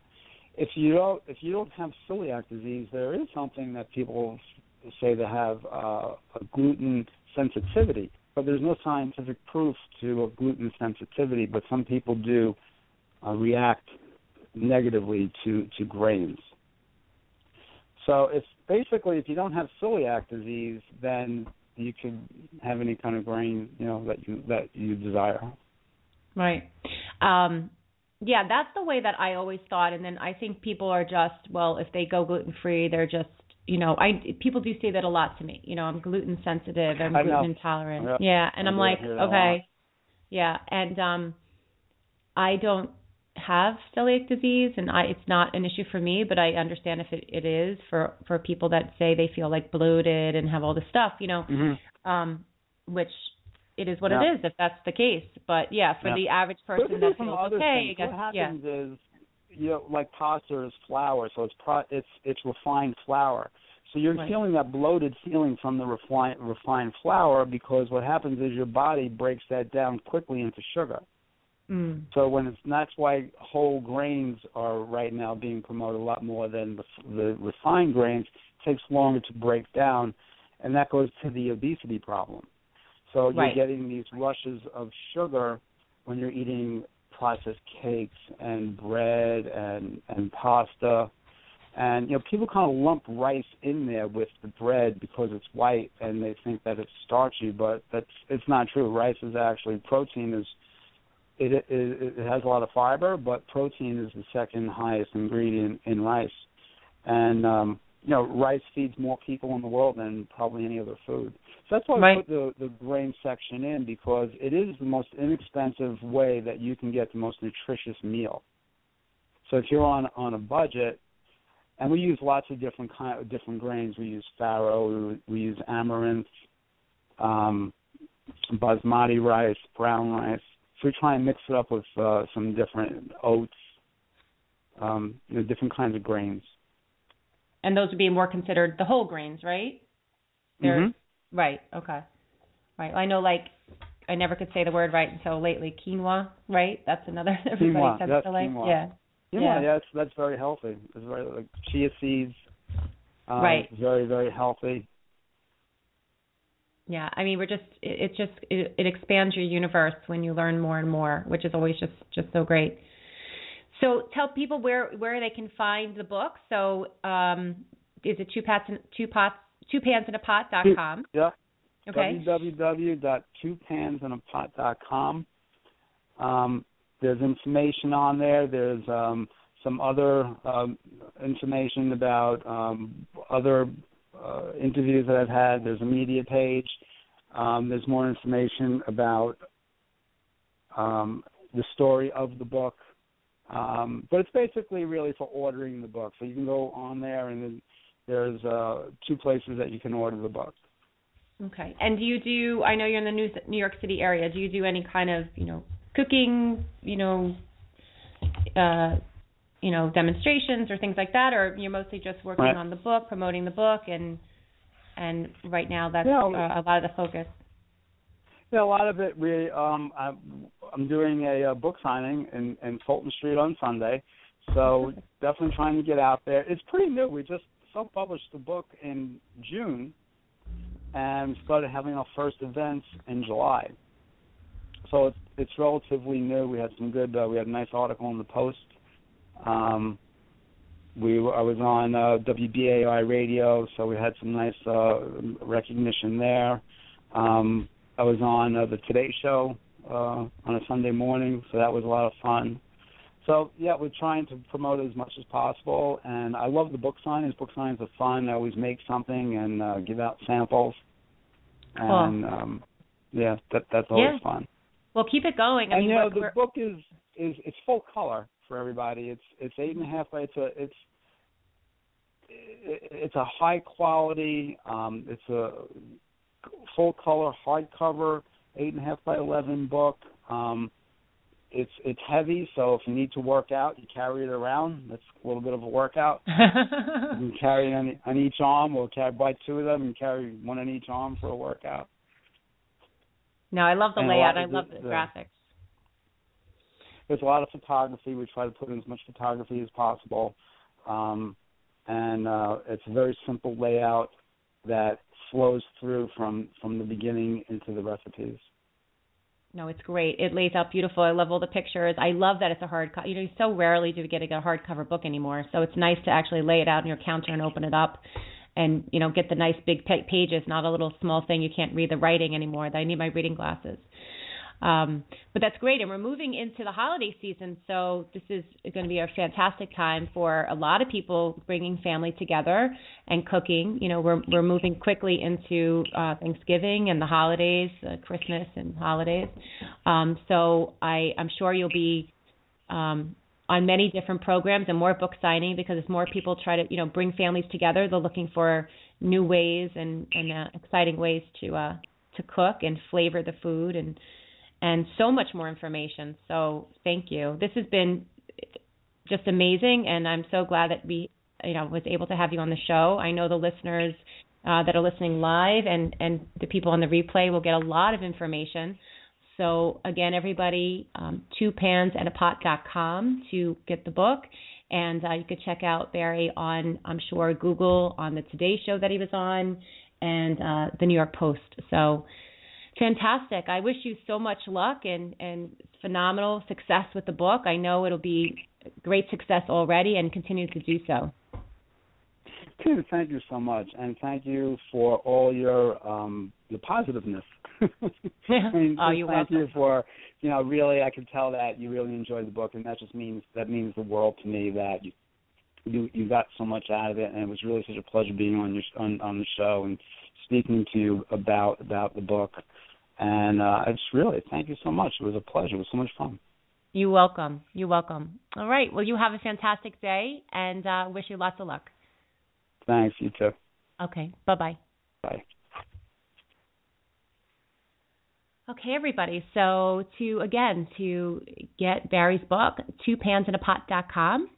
If you don't if you don't have celiac disease, there is something that people say they have uh, a gluten sensitivity, but there's no scientific proof to gluten sensitivity. But some people do uh, react negatively to to grains. So it's basically if you don't have celiac disease, then you can have any kind of grain, you know, that you that you desire. Right. Um, yeah, that's the way that I always thought. And then I think people are just, well, if they go gluten free, they're just, you know, I people do say that a lot to me. You know, I'm gluten sensitive, I'm I know. gluten intolerant. Yeah. Yeah, and I I'm like, hear that a lot. okay, yeah, and um, I don't have celiac disease, and I it's not an issue for me, but I understand if it, it is for for people that say they feel like bloated and have all this stuff. You know, Mm-hmm. um, which it is what Yeah. it is if that's the case. But yeah, for Yeah. the average person that feels okay, I guess what yeah. happens is, you know, like pasta is flour, so it's pro- it's it's refined flour. So you're Right. feeling that bloated feeling from the refined refined flour because what happens is your body breaks that down quickly into sugar. Mm. So when it's that's why whole grains are right now being promoted a lot more than the, the refined grains. It takes longer to break down, and that goes to the obesity problem. So you're Right. getting these rushes of sugar when you're eating processed cakes and bread and and pasta. And you know, people kind of lump rice in there with the bread because it's white and they think that it's starchy, but that's it's not true. Rice is actually protein is it, it it has a lot of fiber, but protein is the second highest ingredient in rice. And um, you know, rice feeds more people in the world than probably any other food. That's why Right. I put the the grain section in because it is the most inexpensive way that you can get the most nutritious meal. So if you're on on a budget, and we use lots of different kind of different grains. We use farro, we, we use amaranth, um, basmati rice, brown rice. So we try and mix it up with uh, some different oats, um, you know, different kinds of grains. And those would be more considered the whole grains, right? They're Mhm. Right. Okay. Right. I know like I never could say the word right until lately. Quinoa, right? That's another everybody Quinoa, tends yes, to like. quinoa. Yeah. Yeah, Yeah. yeah, that's that's very healthy. It's very like chia seeds. Uh, Right. Very very healthy. Yeah, I mean, we're just it, it just it, it expands your universe when you learn more and more, which is always just just so great. So tell people where where they can find the book. So um, is it two pots and two pots two pans in a pot dot com? Yeah. Okay. www.twopansinapot.com. Um, there's information on there. There's um, some other um, information about um, other uh, interviews that I've had. There's a media page. Um, there's more information about um, the story of the book. Um, but it's basically really for ordering the book. So you can go on there, and then there's uh, two places that you can order the book. Okay. And do you do? I know you're in the New New York City area. Do you do any kind of you know cooking, you know, uh, you know demonstrations or things like that, or you're mostly just working Right. on the book, promoting the book, and and right now that's Yeah, uh, a lot of the focus. Yeah, a lot of it. We um, I'm, I'm doing a, uh book signing in, in Fulton Street on Sunday, so definitely trying to get out there. It's pretty new. We just self-published the book in June, and started having our first events in July. So it's it's relatively new. We had some good. Uh, we had a nice article in the Post. Um, we I was on uh, WBAI radio, so we had some nice uh, recognition there. Um, I was on uh, the Today Show uh, on a Sunday morning, so that was a lot of fun. So yeah, we're trying to promote it as much as possible, and I love the book signings. Book signings are fun. I always make something and uh, give out samples, and um, yeah, that that's always Yeah. fun. Well, keep it going. I and mean, you know, the book is is it's full color for everybody. It's it's eight and a half by it's a it's it- it's a high quality. Um, it's a full color hardcover, eight and a half by eleven book. Um, it's it's heavy, so if you need to work out, you carry it around. That's a little bit of a workout. You can carry it on, on each arm, or carry buy two of them and carry one on each arm for a workout. no, I love the and layout. I love the- the the- graphics. there's a lot of photography. We try to put in as much photography as possible, um, and uh, it's a very simple layout that flows through from from the beginning into the recipes. No, it's great. It lays out beautiful. I love all the pictures. I love that it's a hard. Co- you know, so rarely do we get a hardcover book anymore. So it's nice to actually lay it out on your counter and open it up, and you know, get the nice big pa- pages, not a little small thing you can't read the writing anymore. I need my reading glasses. Um, but that's great, and we're moving into the holiday season, so this is going to be a fantastic time for a lot of people bringing family together and cooking. You know, we're we're moving quickly into uh, Thanksgiving and the holidays, uh, Christmas and holidays. Um, so I I'm sure you'll be um, on many different programs and more book signing because as more people try to you know bring families together, they're looking for new ways and and uh, exciting ways to uh, to cook and flavor the food and and so much more information. So thank you. This has been just amazing, and I'm so glad that we, you know, was able to have you on the show. I know the listeners uh, that are listening live and and the people on the replay will get a lot of information. So again, everybody, um, two pans and a pot.com to get the book. And uh, you could check out Barry on, I'm sure, Google, on the Today Show that he was on, and uh, the New York Post. So fantastic. I wish you so much luck and, and phenomenal success with the book. I know it'll be great success already and continue to do so. Tina, thank you so much, and thank you for all your um, your positiveness. Oh, you're thank welcome. you for you know really I can tell that you really enjoyed the book, and that just means that means the world to me that you you you got so much out of it, and it was really such a pleasure being on your on on the show and speaking to you about about the book. And uh, I just really thank you so much. It was a pleasure. It was so much fun. You're welcome. You're welcome. All right. Well, you have a fantastic day, and uh, wish you lots of luck. Thanks. You too. Okay. Bye bye. Bye. Okay, everybody. So to again to get Barry's book, twopansinaPot.com,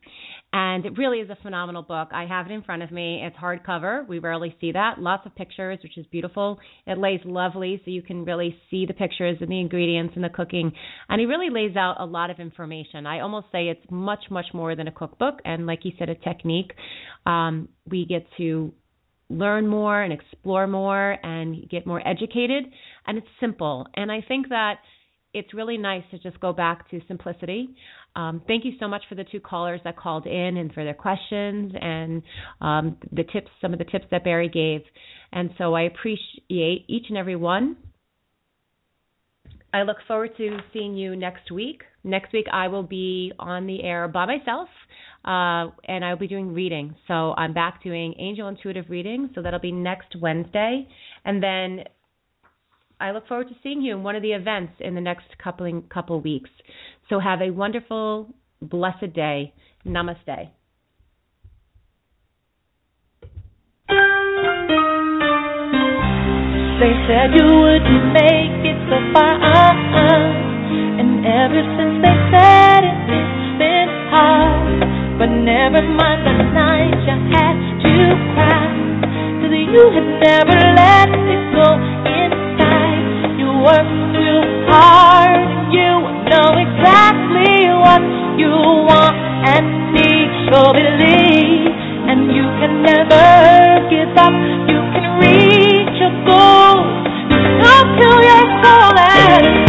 and it really is a phenomenal book. I have it in front of me. It's hardcover. We rarely see that. Lots of pictures, which is beautiful. It lays lovely, so you can really see the pictures and the ingredients and the cooking. And he really lays out a lot of information. I almost say it's much, much more than a cookbook, and like you said, a technique. Um, we get to learn more and explore more and get more educated and it's simple and i think that it's really nice to just go back to simplicity. Um, thank you so much for the two callers that called in and for their questions and um, the tips some of the tips that barry gave. And so i appreciate each and every one. I look forward to seeing you next week. Next week i will be on the air by myself uh, and I'll be doing readings. So I'm back doing angel intuitive readings. So that'll be next Wednesday, and then I look forward to seeing you in one of the events in the next couple couple weeks. So have a wonderful, blessed day. Namaste. They said you wouldn't make it so far, uh-uh. and ever since they said it, it's been hard. But never mind the night you had to cry, 'cause you had never let it go work too hard and you know exactly what you want and need. So believe, and you can never give up. You can reach your goal. Just to your soul and